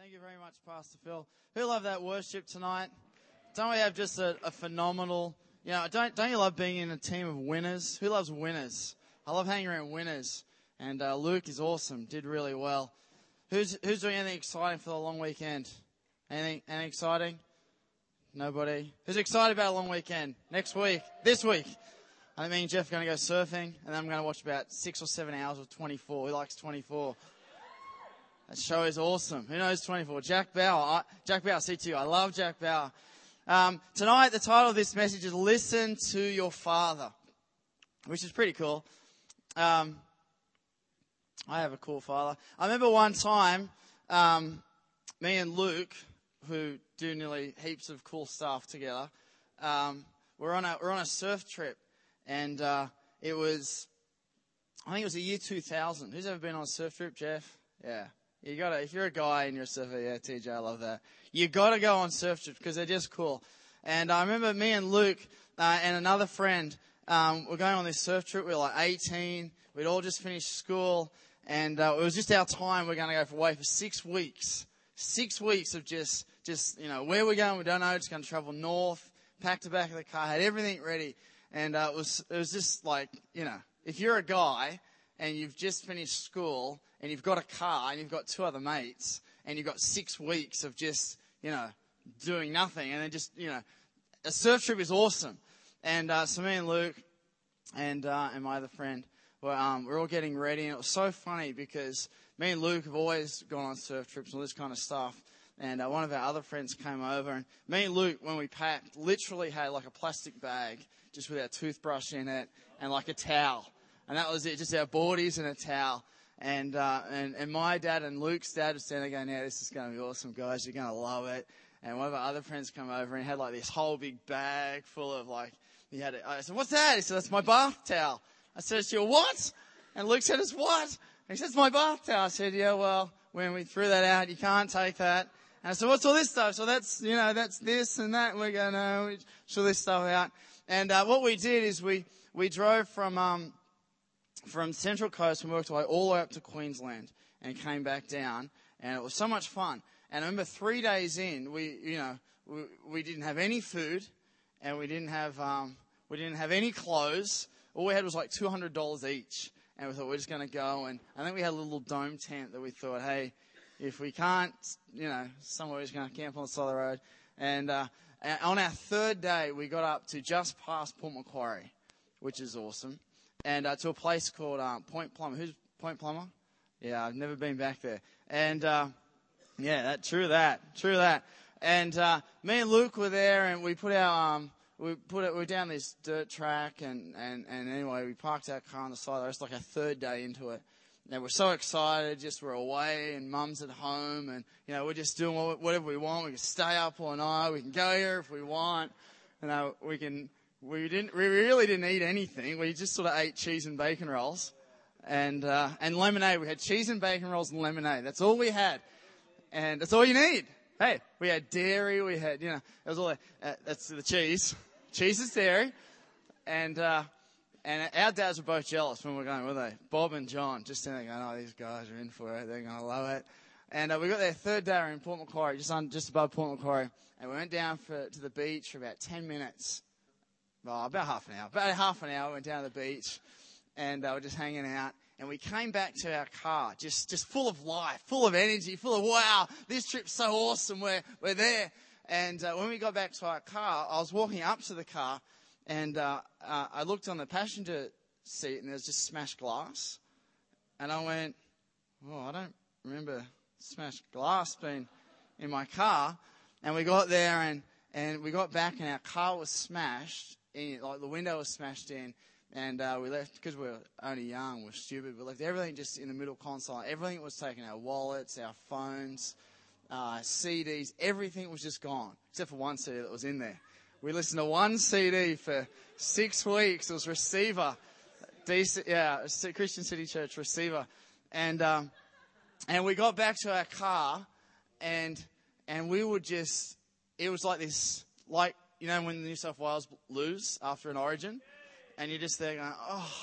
Thank you very much, Pastor Phil. Who loved that worship tonight? Don't we have just a, a phenomenal, you know, don't, don't you love being in a team of winners? Who loves winners? I love hanging around winners. And uh, Luke is awesome, did really well. Who's, who's doing anything exciting for the long weekend? Anything, anything exciting? Nobody? Who's excited about a long weekend? Next week? This week? I mean, Jeff going to go surfing, and then I'm going to watch about six or seven hours of 24. He likes 24. That show is awesome. Who knows 24? Jack Bauer. I, Jack Bauer, CTU. I love Jack Bauer. Um, tonight, the title of this message is Listen to Your Father, which is pretty cool. Um, I have a cool father. I remember one time, um, me and Luke, who do nearly heaps of cool stuff together, um, we're on a we're on a surf trip, and uh, it was, I think it was the year 2000. Who's ever been on a surf trip, Jeff? Yeah, you gotta. If you're a guy and you're a surfer, yeah, TJ, I love that. You gotta go on surf trips because they're just cool. And I remember me and Luke uh, and another friend um, were going on this surf trip. We were like 18. We'd all just finished school, and uh, it was just our time. We are going to go away for six weeks. Six weeks of just, just you know, where we're going, we don't know. Just to travel north. Packed the back of the car, had everything ready, and uh, it was it was just like you know, if you're a guy and you've just finished school and you've got a car and you've got two other mates and you've got six weeks of just you know doing nothing and then just you know, a surf trip is awesome. And uh, so me and Luke and uh, and my other friend were um, we're all getting ready, and it was so funny because me and Luke have always gone on surf trips and all this kind of stuff. And uh, one of our other friends came over, and me and Luke, when we packed, literally had like a plastic bag just with our toothbrush in it and like a towel, and that was it, just our boardies and a towel. And, uh, and, and my dad and Luke's dad were standing there going, yeah, this is going to be awesome, guys. You're going to love it. And one of our other friends come over and had like this whole big bag full of like, he had it. I said, what's that? He said, that's my bath towel. I said, it's your what? And Luke said, it's what? And he said, it's my bath towel. I said, yeah, well, when we threw that out, you can't take that. And I said, what's all this stuff? So that's, you know, that's this and that. We're going to show this stuff out. And, uh, what we did is we, we drove from, um, from Central Coast we worked our way all the way up to Queensland and came back down. And it was so much fun. And I remember three days in, we, you know, we, we didn't have any food and we didn't have, um, we didn't have any clothes. All we had was like $200 each. And we thought we're just going to go. And I think we had a little dome tent that we thought, hey, if we can't, you know, somewhere we're just going to camp on the side of the road. And, uh, on our third day, we got up to just past Port Macquarie, which is awesome. And uh, to a place called uh, Point Plomer. Who's Point Plomer? Yeah, I've never been back there. And uh, yeah, that true that, true that. And uh, me and Luke were there, and we put our um, we put it we were down this dirt track, and, and, and anyway, we parked our car on the side. It like a third day into it, and we're so excited, just we're away and mum's at home and, you know, we're just doing whatever we want. We can stay up all night. We can go here if we want. You know, we can, we didn't, we really didn't eat anything. We just sort of ate cheese and bacon rolls and, uh, and lemonade. We had cheese and bacon rolls and lemonade. That's all we had. And that's all you need. Hey, we had dairy. We had, you know, it was all, uh, that's the cheese. Cheese is dairy. And, uh, and our dads were both jealous when we were going, were they? Bob and John, just standing there going, oh, these guys are in for it. They're going to love it. And uh, we got there third day in Port Macquarie, just on, just above Port Macquarie. And we went down for, to the beach for about 10 minutes. About half an hour. About half an hour, we went down to the beach. And uh, we're just hanging out. And we came back to our car, just, just full of life, full of energy, full of, wow, this trip's so awesome. We're, we're there. And uh, when we got back to our car, I was walking up to the car and uh, uh, I looked on the passenger seat and there was just smashed glass. And I went, oh, I don't remember smashed glass being in my car. And we got there and, and we got back and our car was smashed. In, like the window was smashed in. And uh, we left, because we are only young, we are stupid, we left everything just in the middle console. Everything was taken, our wallets, our phones, uh, CDs, everything was just gone, except for one CD that was in there. We listened to one CD for six weeks. It was Receiver. Yeah, Christian City Church Receiver. And, um, and we got back to our car and, and we would just, it was like this, like, you know, when New South Wales lose after an origin and you're just there going, oh,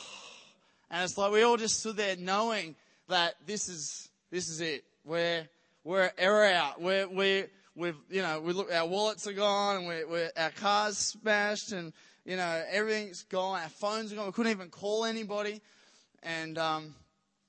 and it's like we all just stood there knowing that this is, this is it. We're, we're, we're out. We're, we we've, you know, we look, our wallets are gone and we're, we're, our car's smashed and, you know, everything's gone. Our phones are gone. We couldn't even call anybody. And, um,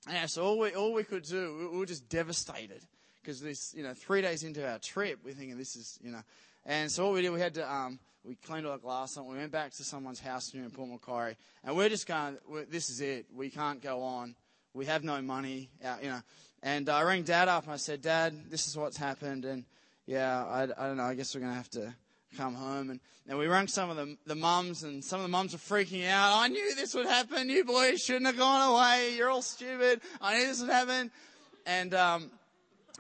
yeah, so all we, all we could do, we were just devastated because this, you know, three days into our trip, we're thinking this is, you know, and so what we did, we had to, um, we cleaned all the glass up. We went back to someone's house here in Port Macquarie, and we're just going. This is it. We can't go on. We have no money. Out, you know. And I rang Dad up and I said, Dad, this is what's happened, and yeah, I, I don't know. I guess we're gonna have to come home. And, and we rang some of the, the mums, and some of the mums were freaking out. I knew this would happen. You boys shouldn't have gone away. You're all stupid. I knew this would happen. And um,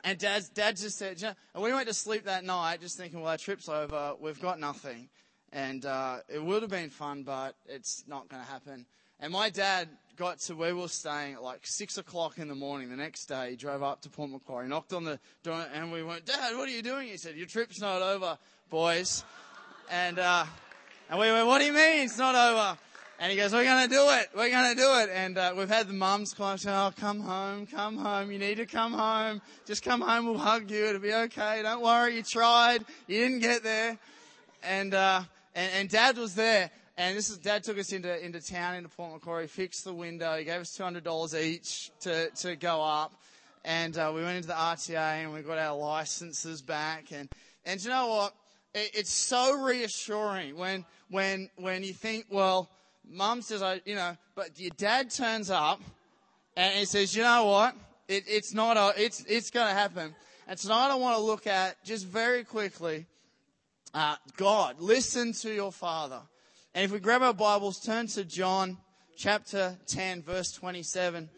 and Dad, Dad just said, and we went to sleep that night just thinking, well, our trip's over. We've got nothing. And uh, it would have been fun, but it's not going to happen. And my dad got to where we were staying at like six o'clock in the morning the next day. He drove up to Port Macquarie, knocked on the door, and we went, Dad, what are you doing? He said, Your trip's not over, boys. And, uh, and we went, What do you mean it's not over? And he goes, We're going to do it. We're going to do it. And uh, we've had the mums come up saying, Oh, come home, come home. You need to come home. Just come home. We'll hug you. It'll be okay. Don't worry. You tried. You didn't get there. And, uh, and, and dad was there. And this is, dad took us into, into town, into Port Macquarie, fixed the window. He gave us $200 each to, to go up. And uh, we went into the RTA and we got our licenses back. And, and you know what? It, it's so reassuring when, when, when you think, well, mum says, I, you know, but your dad turns up and he says, you know what? It, it's not, a, it's, it's going to happen. And tonight I want to look at just very quickly, uh, God. Listen to your father. And if we grab our Bibles, turn to John chapter 10, verse 27.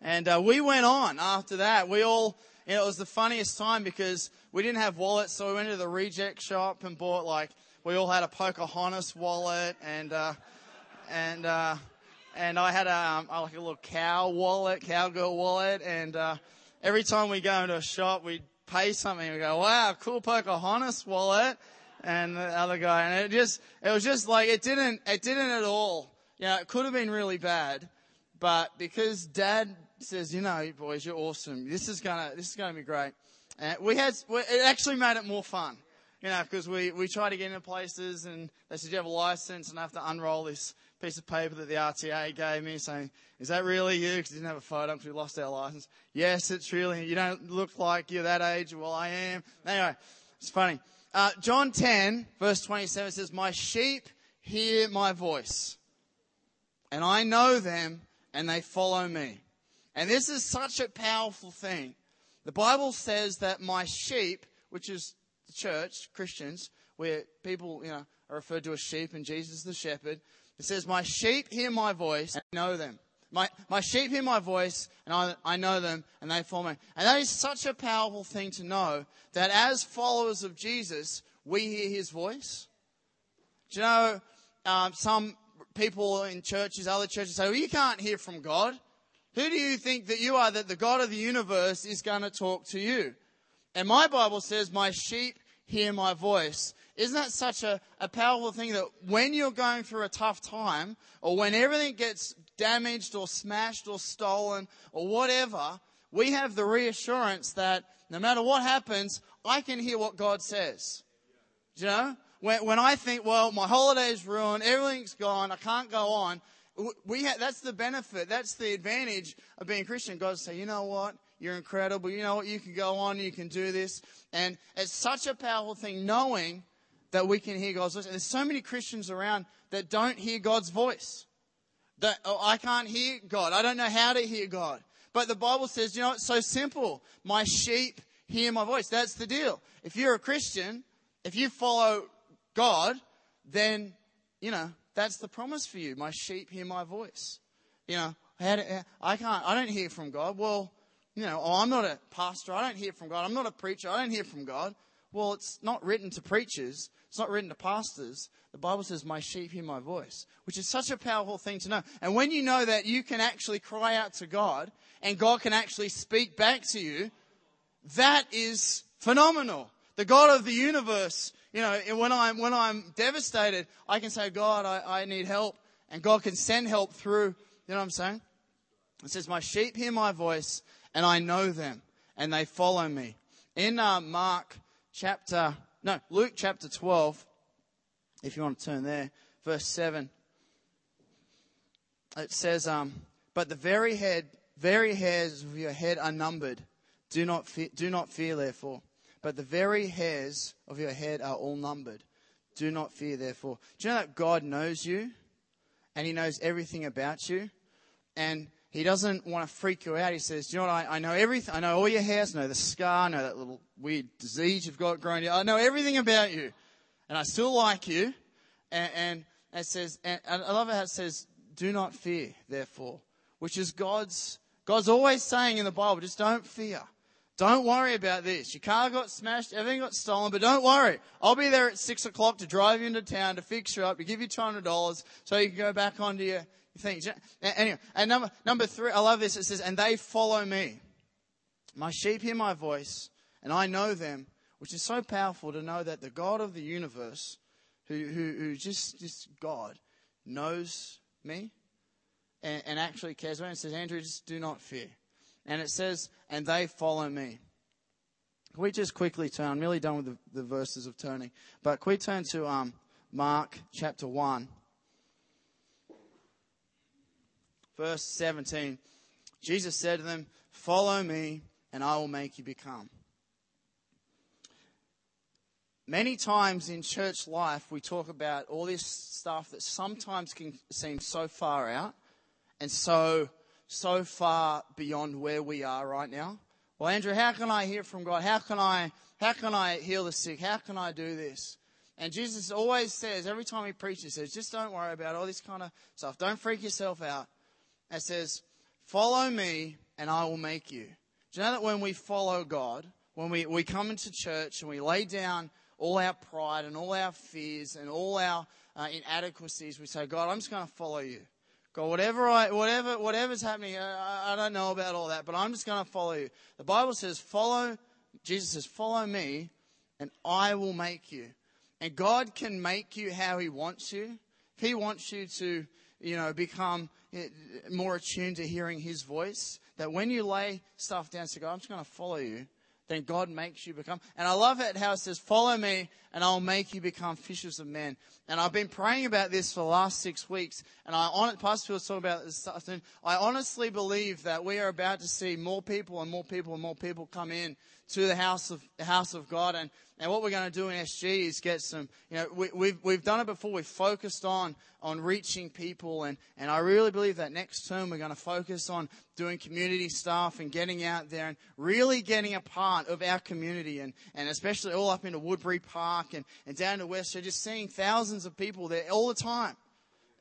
And uh, we went on after that. We all, you know, it was the funniest time because we didn't have wallets, so we went to the reject shop and bought like we all had a Pocahontas wallet and, uh, and, uh, and I had a, um, like a little cow wallet, cowgirl wallet. And, uh, every time we go into a shop, we'd pay something. We go, wow, cool Pocahontas wallet. And the other guy, and it just, it was just like, it didn't, it didn't at all. Know, it could have been really bad, but because dad says, you know, boys, you're awesome. This is gonna, this is gonna be great. And we had, it actually made it more fun you know, because we, we try to get into places and they said, do you have a license and I have to unroll this piece of paper that the RTA gave me saying, is that really you? Because we didn't have a photo because we lost our license. Yes, it's really, you don't look like you're that age. Well, I am. Anyway, it's funny. Uh, John 10 verse 27 says, my sheep hear my voice and I know them and they follow me. And this is such a powerful thing. The Bible says that my sheep, which is the church, Christians, where people, you know, are referred to as sheep and Jesus the shepherd. It says, My sheep hear my voice and know them. My, my sheep hear my voice and I, I know them and they follow me. And that is such a powerful thing to know that as followers of Jesus, we hear his voice. Do you know, um, some people in churches, other churches say, well, you can't hear from God. Who do you think that you are that the God of the universe is going to talk to you? And my Bible says, my sheep hear my voice. Isn't that such a, a powerful thing that when you're going through a tough time or when everything gets damaged or smashed or stolen or whatever, we have the reassurance that no matter what happens, I can hear what God says. Do you know? When, when I think, well, my holiday's ruined, everything's gone, I can't go on, we ha- that's the benefit, that's the advantage of being Christian. God say, you know what? You're incredible. You know what? You can go on. You can do this. And it's such a powerful thing knowing that we can hear God's voice. And there's so many Christians around that don't hear God's voice. That, oh, I can't hear God. I don't know how to hear God. But the Bible says, you know, it's so simple. My sheep hear my voice. That's the deal. If you're a Christian, if you follow God, then, you know, that's the promise for you. My sheep hear my voice. You know, I can't, I don't hear from God. Well, you know, oh, I'm not a pastor. I don't hear from God. I'm not a preacher. I don't hear from God. Well, it's not written to preachers. It's not written to pastors. The Bible says, my sheep hear my voice, which is such a powerful thing to know. And when you know that you can actually cry out to God and God can actually speak back to you, that is phenomenal. The God of the universe, you know, when I'm, when I'm devastated, I can say, God, I, I need help. And God can send help through, you know what I'm saying? It says, my sheep hear my voice and I know them and they follow me. In uh, Mark chapter, no, Luke chapter 12, if you want to turn there, verse 7, it says, um, But the very head, very hairs of your head are numbered. Do not, fear, do not fear, therefore. But the very hairs of your head are all numbered. Do not fear, therefore. Do you know that God knows you? And He knows everything about you? And He doesn't want to freak you out. He says, you know what? I, I know everything. I know all your hairs. I know the scar. I know that little weird disease you've got growing. I know everything about you. And I still like you. And, and it says, and I love how it says, Do not fear, therefore. Which is God's, God's always saying in the Bible, just don't fear. Don't worry about this. Your car got smashed, everything got stolen, but don't worry. I'll be there at six o'clock to drive you into town to fix you up, to give you $200 so you can go back onto your, things. Anyway, and number, number three, I love this. It says, and they follow me. My sheep hear my voice and I know them, which is so powerful to know that the God of the universe, who, who, who just, just God, knows me and, and actually cares about me and says, Andrew, just do not fear. And it says, and they follow me. Can we just quickly turn? I'm nearly done with the, the verses of turning. But can we turn to um, Mark chapter 1, verse 17. Jesus said to them, Follow me, and I will make you become. Many times in church life, we talk about all this stuff that sometimes can seem so far out and so so far beyond where we are right now. Well, Andrew, how can I hear from God? How can I, how can I heal the sick? How can I do this? And Jesus always says, every time he preaches, says, just don't worry about all this kind of stuff. Don't freak yourself out. It says, follow me and I will make you. Do you know that when we follow God, when we, we come into church and we lay down all our pride and all our fears and all our uh, inadequacies, we say, God, I'm just going to follow you. God, whatever I, whatever, whatever's happening, I, I don't know about all that, but I'm just going to follow you. The Bible says, follow, Jesus says, follow me and I will make you. And God can make you how He wants you. If He wants you to, you know, become more attuned to hearing His voice, that when you lay stuff down, say, God, I'm just going to follow you then God makes you become. And I love it how it says, follow me and I'll make you become fishers of men. And I've been praying about this for the last six weeks. And I, was talking about this afternoon. I honestly believe that we are about to see more people and more people and more people come in to the house of, the house of God. And, and what we're going to do in SG is get some, you know, we, we've, we've done it before. We've focused on, on reaching people. And, and I really believe that next term we're going to focus on doing community stuff and getting out there and really getting a part of our community. And, and especially all up into Woodbury Park and, and down to West. So just seeing thousands of people there all the time.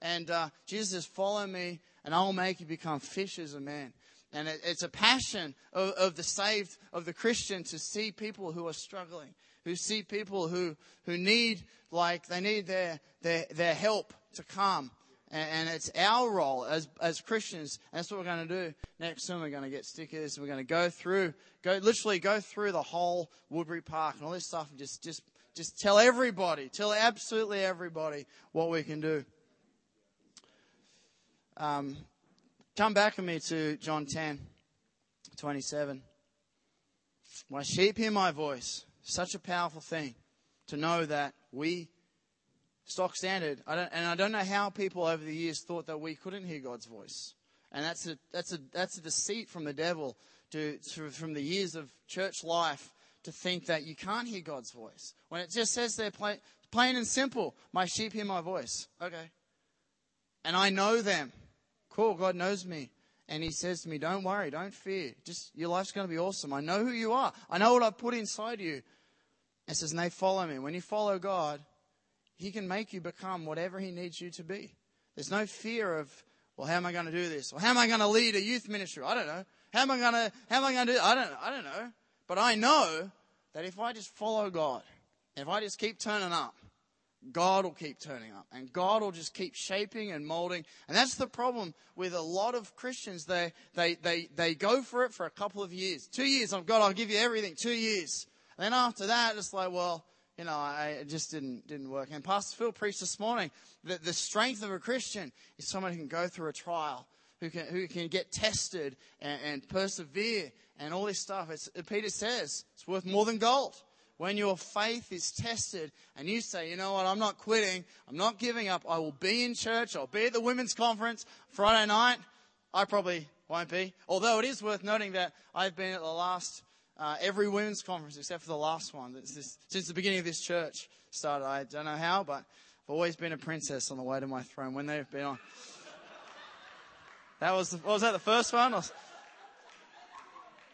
And uh, Jesus says, follow me and I will make you become fishers of men. And it, it's a passion of, of the saved, of the Christian to see people who are struggling, who see people who, who need, like, they need their, their, their help to come. And, and it's our role as, as Christians. And that's what we're going to do. Next time we're going to get stickers. We're going to go through, go, literally go through the whole Woodbury Park and all this stuff and just, just, just tell everybody, tell absolutely everybody what we can do. Um, Come back with me to John 10, 27. My sheep hear my voice. Such a powerful thing to know that we, stock standard, I and I don't know how people over the years thought that we couldn't hear God's voice. And that's a, that's a, that's a deceit from the devil to, to, from the years of church life to think that you can't hear God's voice. When it just says there plain, plain and simple, my sheep hear my voice. Okay. And I know them. Cool, God knows me. And he says to me, Don't worry, don't fear. Just your life's going to be awesome. I know who you are. I know what I've put inside you. And says, and they follow me. When you follow God, He can make you become whatever He needs you to be. There's no fear of, well, how am I going to do this? Or how am I going to lead a youth ministry? I don't know. How am I going to, how am I going to do I don't, I don't know. But I know that if I just follow God, if I just keep turning up, God will keep turning up and God will just keep shaping and molding. And that's the problem with a lot of Christians. They, they, they, they go for it for a couple of years. Two years, I've God, I'll give you everything. Two years. And then after that, it's like, well, you know, I, it just didn't, didn't work. And Pastor Phil preached this morning that the strength of a Christian is someone who can go through a trial who can, who can get tested and, and persevere and all this stuff. It's, Peter says it's worth more than gold. When your faith is tested and you say, you know what, I'm not quitting, I'm not giving up, I will be in church, I'll be at the women's conference Friday night. I probably won't be. Although it is worth noting that I've been at the last, uh, every women's conference except for the last one. This, since the beginning of this church started. I don't know how, but I've always been a princess on the way to my throne when they've been on. That was, the, was that, the first one?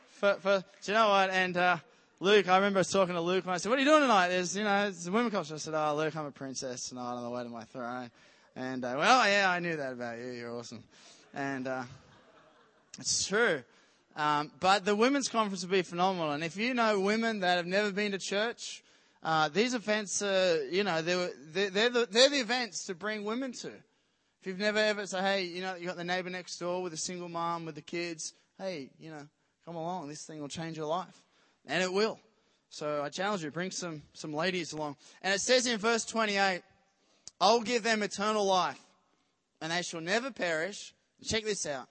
For, for, do you know what? And, uh, Luke, I remember talking to Luke and I said, what are you doing tonight? There's, you know, it's women culture. I said, oh, Luke, I'm a princess tonight on the way to my throne. And, uh, well, yeah, I knew that about you. You're awesome. And, uh, it's true. Um, but the women's conference will be phenomenal. And if you know women that have never been to church, uh, these events, uh, you know, they're, they're, the, they're the events to bring women to. If you've never ever said, hey, you know, you got the neighbor next door with a single mom with the kids, hey, you know, come along. This thing will change your life. And it will. So I challenge you, bring some, some ladies along. And it says in verse 28, I'll give them eternal life and they shall never perish. Check this out,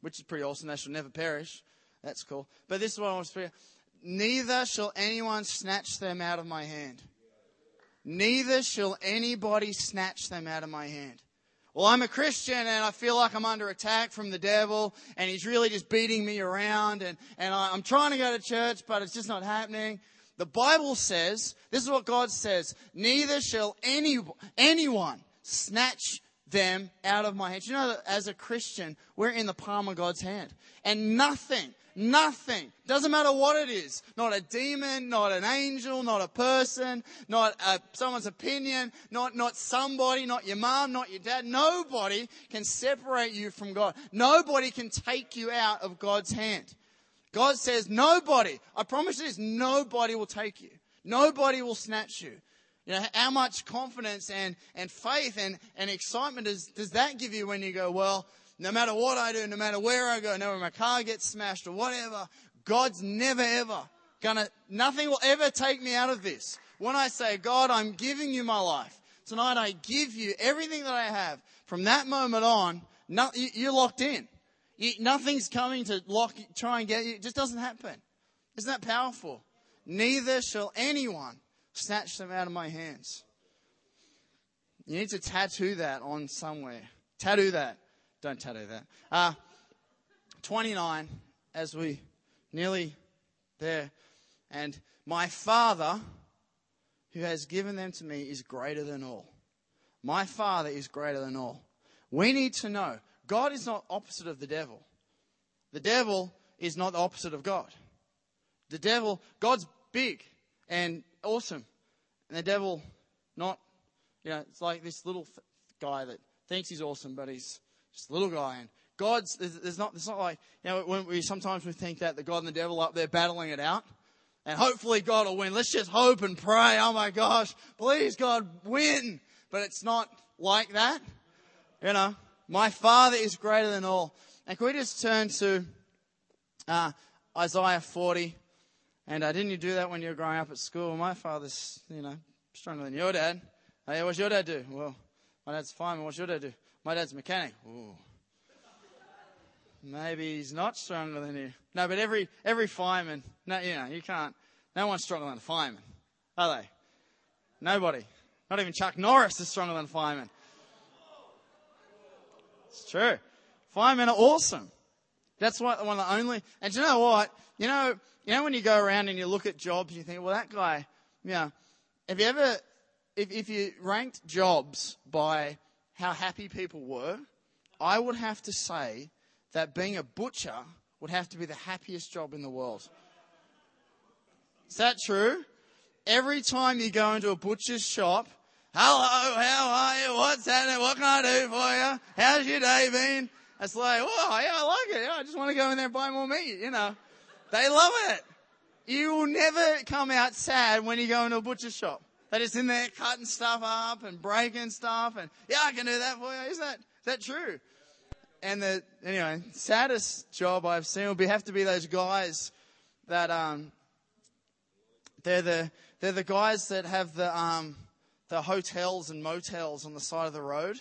which is pretty awesome. They shall never perish. That's cool. But this is what I want to say. Neither shall anyone snatch them out of my hand. Neither shall anybody snatch them out of my hand. Well, I'm a Christian and I feel like I'm under attack from the devil and he's really just beating me around and, and I'm trying to go to church, but it's just not happening. The Bible says, this is what God says, neither shall any, anyone snatch them out of my hand. You know as a Christian, we're in the palm of God's hand. And nothing, Nothing. Doesn't matter what it is. Not a demon, not an angel, not a person, not a, someone's opinion, not, not somebody, not your mom, not your dad. Nobody can separate you from God. Nobody can take you out of God's hand. God says nobody, I promise you this, nobody will take you. Nobody will snatch you. You know, how much confidence and, and faith and, and excitement does, does that give you when you go, well, no matter what I do, no matter where I go, no matter my car gets smashed or whatever, God's never ever gonna, nothing will ever take me out of this. When I say, God, I'm giving you my life. Tonight I give you everything that I have. From that moment on, no, you're locked in. You, nothing's coming to lock, try and get you. It just doesn't happen. Isn't that powerful? Neither shall anyone snatch them out of my hands. You need to tattoo that on somewhere. Tattoo that. Don't tattoo that. Uh, 29, as we nearly there. And my Father, who has given them to me, is greater than all. My Father is greater than all. We need to know God is not opposite of the devil. The devil is not the opposite of God. The devil, God's big and awesome. And the devil, not, you know, it's like this little guy that thinks he's awesome, but he's just a little guy. And God's, there's not, it's not like, you know, when we sometimes we think that the God and the devil are up there battling it out. And hopefully God will win. Let's just hope and pray. Oh my gosh, please God win. But it's not like that. You know, my Father is greater than all. And can we just turn to uh, Isaiah 40? And uh, didn't you do that when you were growing up at school? My father's, you know, stronger than your dad. Hey, what's your dad do? Well, my dad's fireman. What's your dad do? My dad's a mechanic. Ooh. Maybe he's not stronger than you. No, but every every fireman, no, you know, you can't. No one's stronger than a fireman, are they? Nobody. Not even Chuck Norris is stronger than a fireman. It's true. Firemen are awesome. That's what one of the only. And you know what? You know, you know when you go around and you look at jobs, and you think, well, that guy. Yeah. You know, have you ever, if if you ranked jobs by how happy people were, I would have to say that being a butcher would have to be the happiest job in the world. Is that true? Every time you go into a butcher's shop, hello, how are you? What's happening? What can I do for you? How's your day been? It's like, oh, yeah, I like it. Yeah, I just want to go in there and buy more meat, you know. They love it. You will never come out sad when you go into a butcher shop. They're just in there cutting stuff up and breaking stuff and, yeah, I can do that for you. Is that, is that true? And the, anyway, saddest job I've seen would be, have to be those guys that, um, they're the, they're the guys that have the, um, the hotels and motels on the side of the road.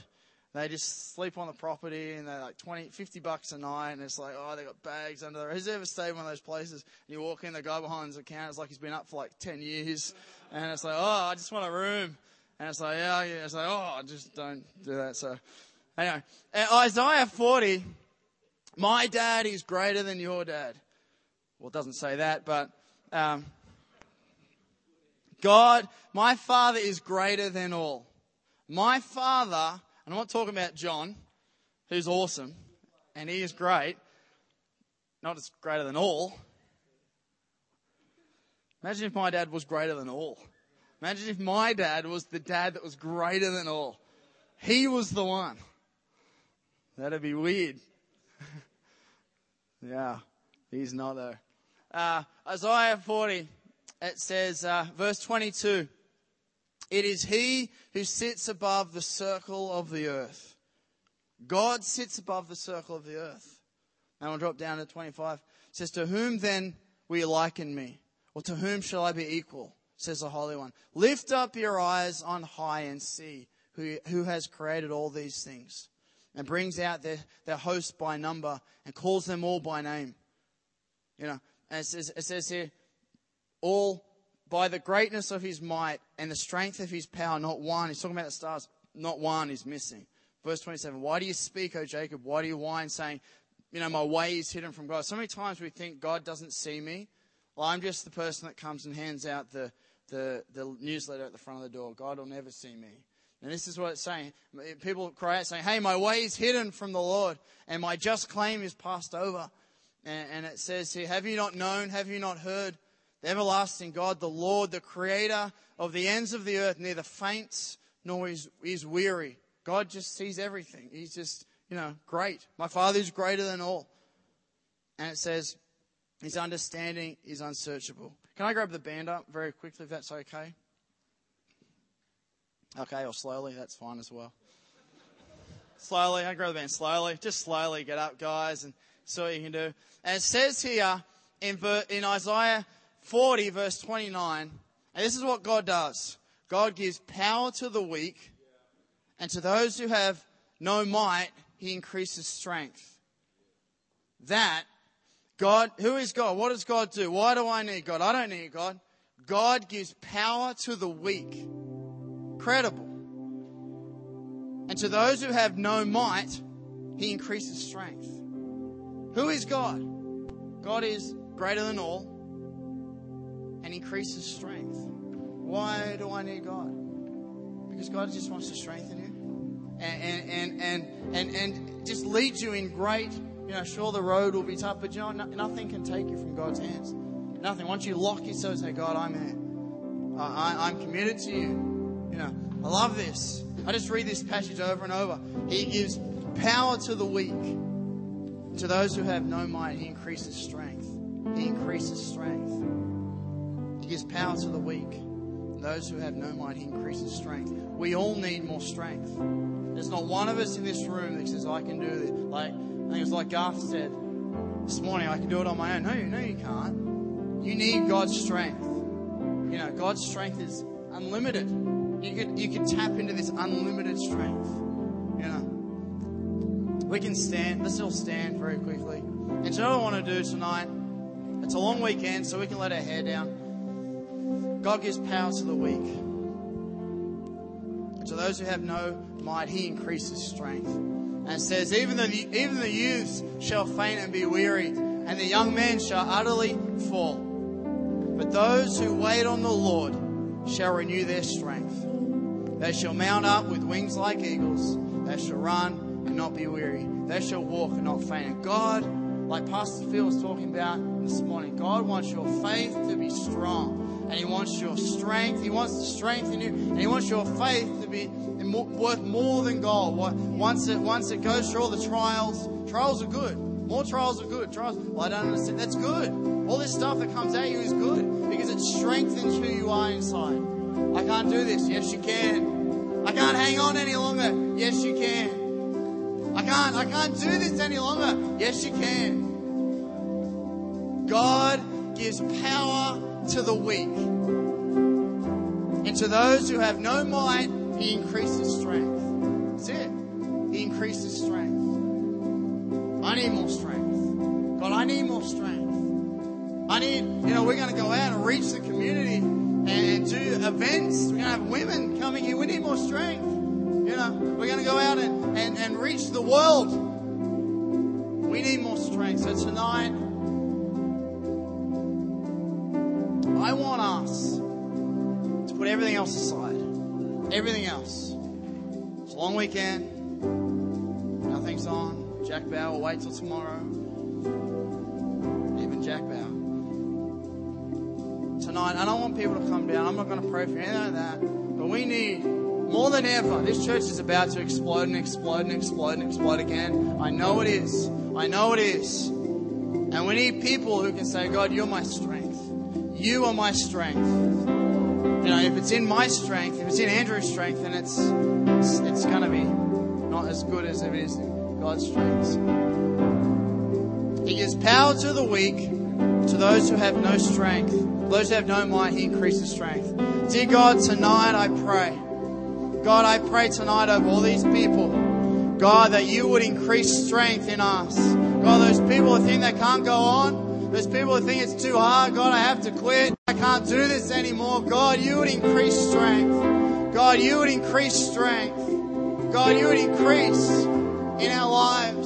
They just sleep on the property and they're like 20, 50 bucks a night and it's like, oh, they got bags under there. Who's ever stayed in one of those places and you walk in, the guy behind the counter, is like he's been up for like 10 years and it's like, oh, I just want a room. And it's like, yeah, yeah. It's like, oh, just don't do that. So anyway, Isaiah 40, my dad is greater than your dad. Well, it doesn't say that, but, um, God, my father is greater than all. My father I'm not talking about John, who's awesome, and he is great, not as greater than all. Imagine if my dad was greater than all. Imagine if my dad was the dad that was greater than all. He was the one. That'd be weird. yeah, he's not though. Uh, Isaiah 40, it says, uh, verse 22. It is he who sits above the circle of the earth. God sits above the circle of the earth. Now we'll drop down to 25. It says, To whom then will you liken me? Or to whom shall I be equal? Says the Holy One. Lift up your eyes on high and see who, who has created all these things and brings out their, their host by number and calls them all by name. You know, and it says, it says here, all by the greatness of his might and the strength of his power, not one, he's talking about the stars, not one is missing. Verse 27, why do you speak, O Jacob? Why do you whine saying, you know, my way is hidden from God? So many times we think God doesn't see me. Well, I'm just the person that comes and hands out the, the, the newsletter at the front of the door. God will never see me. And this is what it's saying. People cry out saying, hey, my way is hidden from the Lord and my just claim is passed over. And, and it says here, have you not known? Have you not heard? The everlasting God, the Lord, the creator of the ends of the earth, neither faints nor is, is weary. God just sees everything. He's just, you know, great. My Father is greater than all. And it says, his understanding is unsearchable. Can I grab the band up very quickly if that's okay? Okay, or slowly, that's fine as well. slowly, I grab the band slowly. Just slowly get up, guys, and see what you can do. And it says here in, in Isaiah 40, verse 29. And this is what God does God gives power to the weak, and to those who have no might, he increases strength. That, God, who is God? What does God do? Why do I need God? I don't need God. God gives power to the weak. Credible. And to those who have no might, he increases strength. Who is God? God is greater than all and increases strength. Why do I need God? Because God just wants to strengthen you and, and, and, and, and just lead you in great, you know, sure the road will be tough, but you know, nothing can take you from God's hands. Nothing. Once you lock yourself and say, God, I'm here. I, I'm committed to you. You know, I love this. I just read this passage over and over. He gives power to the weak. To those who have no might, He increases strength. He increases strength gives power to the weak. Those who have no might, he increases strength. We all need more strength. There's not one of us in this room that says, I can do this. Like, I think it was like Garth said this morning, I can do it on my own. No, no, you can't. You need God's strength. You know, God's strength is unlimited. You could, you can tap into this unlimited strength. You know, we can stand. Let's all stand very quickly. And so what I want to do tonight, it's a long weekend, so we can let our hair down. God gives power to the weak. To those who have no might, He increases strength. And says, even the, even the youths shall faint and be weary, and the young men shall utterly fall. But those who wait on the Lord shall renew their strength. They shall mount up with wings like eagles. They shall run and not be weary. They shall walk and not faint. And God, like Pastor Phil was talking about this morning, God wants your faith to be strong and He wants your strength. He wants to strengthen you, and He wants your faith to be worth more than gold. Once it once it goes through all the trials, trials are good. More trials are good. Trials, well, I don't understand. That's good. All this stuff that comes at you is good because it strengthens who you are inside. I can't do this. Yes, you can. I can't hang on any longer. Yes, you can. I can't. I can't do this any longer. Yes, you can. God gives power to the weak. And to those who have no might, he increases strength. That's it. He increases strength. I need more strength. God, I need more strength. I need, you know, we're going to go out and reach the community and do events. We're going to have women coming here. We need more strength. You know, we're going to go out and, and, and reach the world. We need more strength. So tonight, long weekend. Nothing's on. Jack Bauer will wait till tomorrow. Even Jack Bauer. Tonight, I don't want people to come down. I'm not going to pray for anything like that. But we need, more than ever, this church is about to explode and explode and explode and explode again. I know it is. I know it is. And we need people who can say, God, you're my strength. You are my strength. You know, if it's in my strength, if it's in Andrew's strength, then it's it's, it's going to be not as good as it is God's strength. He gives power to the weak, to those who have no strength. Those who have no might, He increases strength. Dear God, tonight I pray. God, I pray tonight over all these people. God, that you would increase strength in us. God, those people who think they can't go on, those people who think it's too hard, God, I have to quit. I can't do this anymore. God, you would increase strength. God, you would increase strength. God, you would increase in our lives.